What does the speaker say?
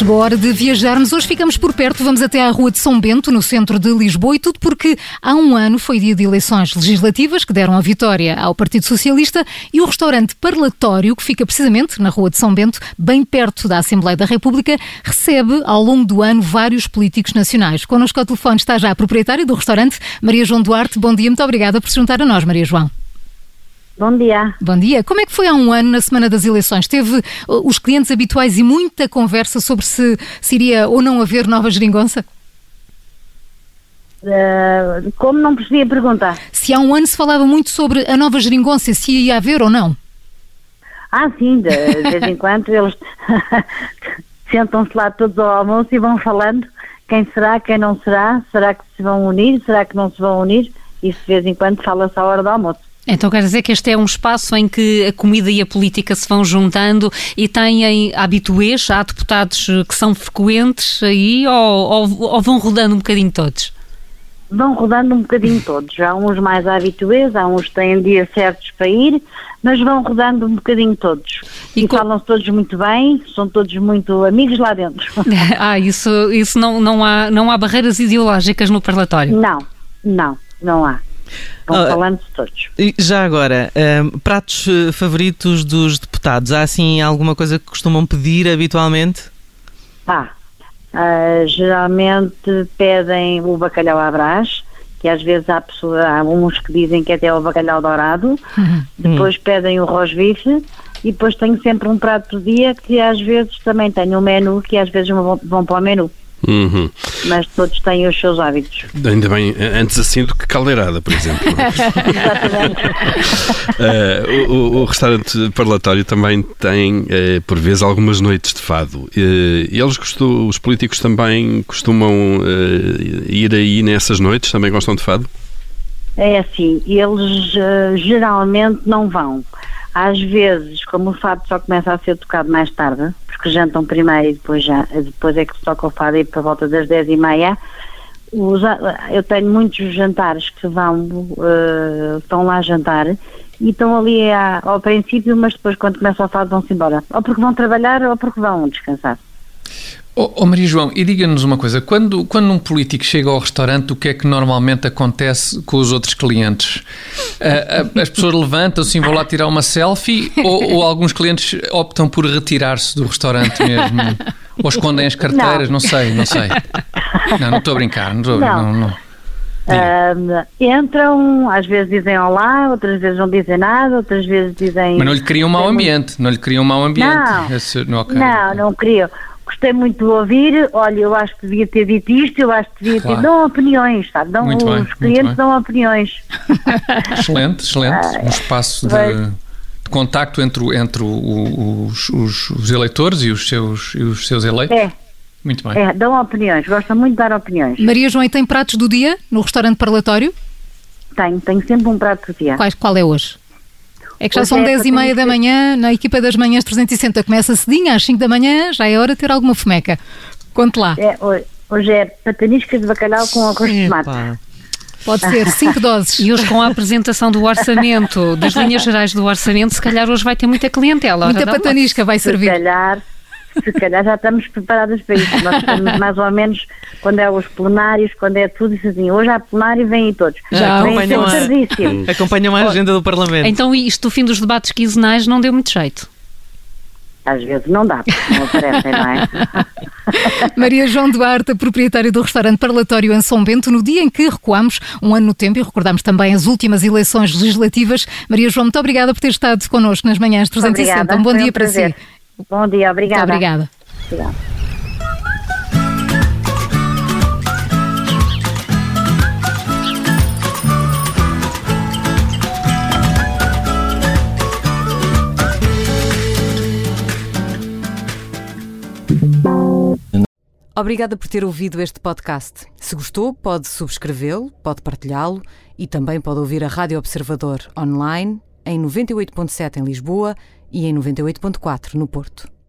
Chegou a hora de viajarmos. Hoje ficamos por perto, vamos até à Rua de São Bento, no centro de Lisboa, e tudo porque há um ano foi dia de eleições legislativas que deram a vitória ao Partido Socialista e o restaurante Parlatório, que fica precisamente na Rua de São Bento, bem perto da Assembleia da República, recebe ao longo do ano vários políticos nacionais. Connosco ao telefone está já a proprietária do restaurante, Maria João Duarte. Bom dia, muito obrigada por se juntar a nós, Maria João. Bom dia. Bom dia. Como é que foi há um ano, na semana das eleições? Teve uh, os clientes habituais e muita conversa sobre se, se iria ou não haver nova geringonça? Uh, como não percebi a pergunta? Se há um ano se falava muito sobre a nova geringonça, se ia haver ou não? Ah, sim, de, de vez em quando eles sentam-se lá todos ao almoço e vão falando quem será, quem não será, será que se vão unir, será que não se vão unir, isso de vez em quando fala-se à hora do almoço. Então quer dizer que este é um espaço em que a comida e a política se vão juntando e têm habituês, há deputados que são frequentes aí ou, ou, ou, vão rodando um bocadinho todos? Vão rodando um bocadinho todos. Há uns mais habituês, há uns que têm dias certos para ir, mas vão rodando um bocadinho todos. E, e com... falam-se todos muito bem, são todos muito amigos lá dentro. ah, isso, isso não, não, há, não há barreiras ideológicas no parlatório? Não, não, não há. Vão ah, falando de todos. Já agora, um, pratos eh, favoritos dos deputados? Há assim alguma coisa que costumam pedir habitualmente? Ah, uh, geralmente pedem o bacalhau à brás, que às vezes há, pessoa, há uns que dizem que até é o bacalhau dourado, uhum. depois pedem o rosbife e depois tenho sempre um prato do dia que às vezes também tenho um menu que às vezes vão, vão para o menu. Uhum. Mas todos têm os seus hábitos. Ainda bem, antes assim do que caldeirada, por exemplo. Exatamente. uh, o, o, restaurante parlatório também tem, uh, por vezes, algumas noites de fado. Uh, eles costum, os políticos também costumam ir aí nessas noites? Também gostam de fado? É assim, eles geralmente não vão. Às vezes, como o fado só começa a ser tocado mais tarde, porque jantam primeiro e depois, já, depois é que se toca o fado e para volta das 10 e meia, os, eu tenho muitos jantares que vão, uh, estão lá a jantar e estão ali a, ao princípio, mas depois quando começa o fado vão-se embora. Ou porque vão trabalhar ou porque vão descansar. Oh, oh, Maria João, e diga-nos uma coisa: quando, quando um político chega ao restaurante, o que é que normalmente acontece com os outros clientes? Uh, as pessoas levantam-se e vão lá tirar uma selfie ou, ou alguns clientes optam por retirar-se do restaurante mesmo? ou escondem as carteiras? Não, não sei, não sei. Não, não estou a brincar, não estou não. não, não. Uh, entram, às vezes dizem olá, outras vezes não dizem nada, outras vezes dizem. Mas não lhe criam um mau ambiente, não lhe criam um mau ambiente. Não, Esse, não, okay. não, não criam gostei muito de ouvir, olha, eu acho que devia ter dito isto, eu acho que devia claro. ter. Dão opiniões, sabe? Dão, muito os bem, clientes dão opiniões. excelente, excelente. um espaço de, de contacto entre, entre os, os, os, eleitores e os seus, e os seus eleitos. É. Muito bem. É, dão opiniões, gostam muito de dar opiniões. Maria João, e tem pratos do dia no restaurante parlatório? Tenho, tenho sempre um prato do dia. Quais, qual é hoje? É que já são 10 é e meia da manhã, na equipa das manhãs 360 começa cedinho, às 5 da manhã já é hora de ter alguma fomeca. Conte lá. É, hoje é pataniscas de bacalhau com arroz de tomate. Pode ser, 5 doses. E hoje com a apresentação do orçamento, das linhas gerais do orçamento, se calhar hoje vai ter muita clientela. Muita patanisca vai servir. Se calhar, se calhar já estamos preparadas para isso. Nós estamos mais ou menos, quando é os plenários, quando é tudo isso assim, hoje há plenário vêm aí todos. Já acompanham a, acompanham a agenda do Parlamento. Então isto do fim dos debates quinzenais não deu muito jeito. Às vezes não dá, porque não aparecem, não é? Maria João Duarte, proprietária do restaurante Parlatório em São Bento, no dia em que recuamos um ano no tempo e recordamos também as últimas eleições legislativas. Maria João, muito obrigada por ter estado connosco nas manhãs 360. Obrigada, um bom dia um para si. Bom dia, obrigada. Muito obrigada. Obrigada. Obrigada por ter ouvido este podcast. Se gostou, pode subscrevê-lo, pode partilhá-lo e também pode ouvir a Rádio Observador online em 98.7 em Lisboa e em 98.4 no Porto.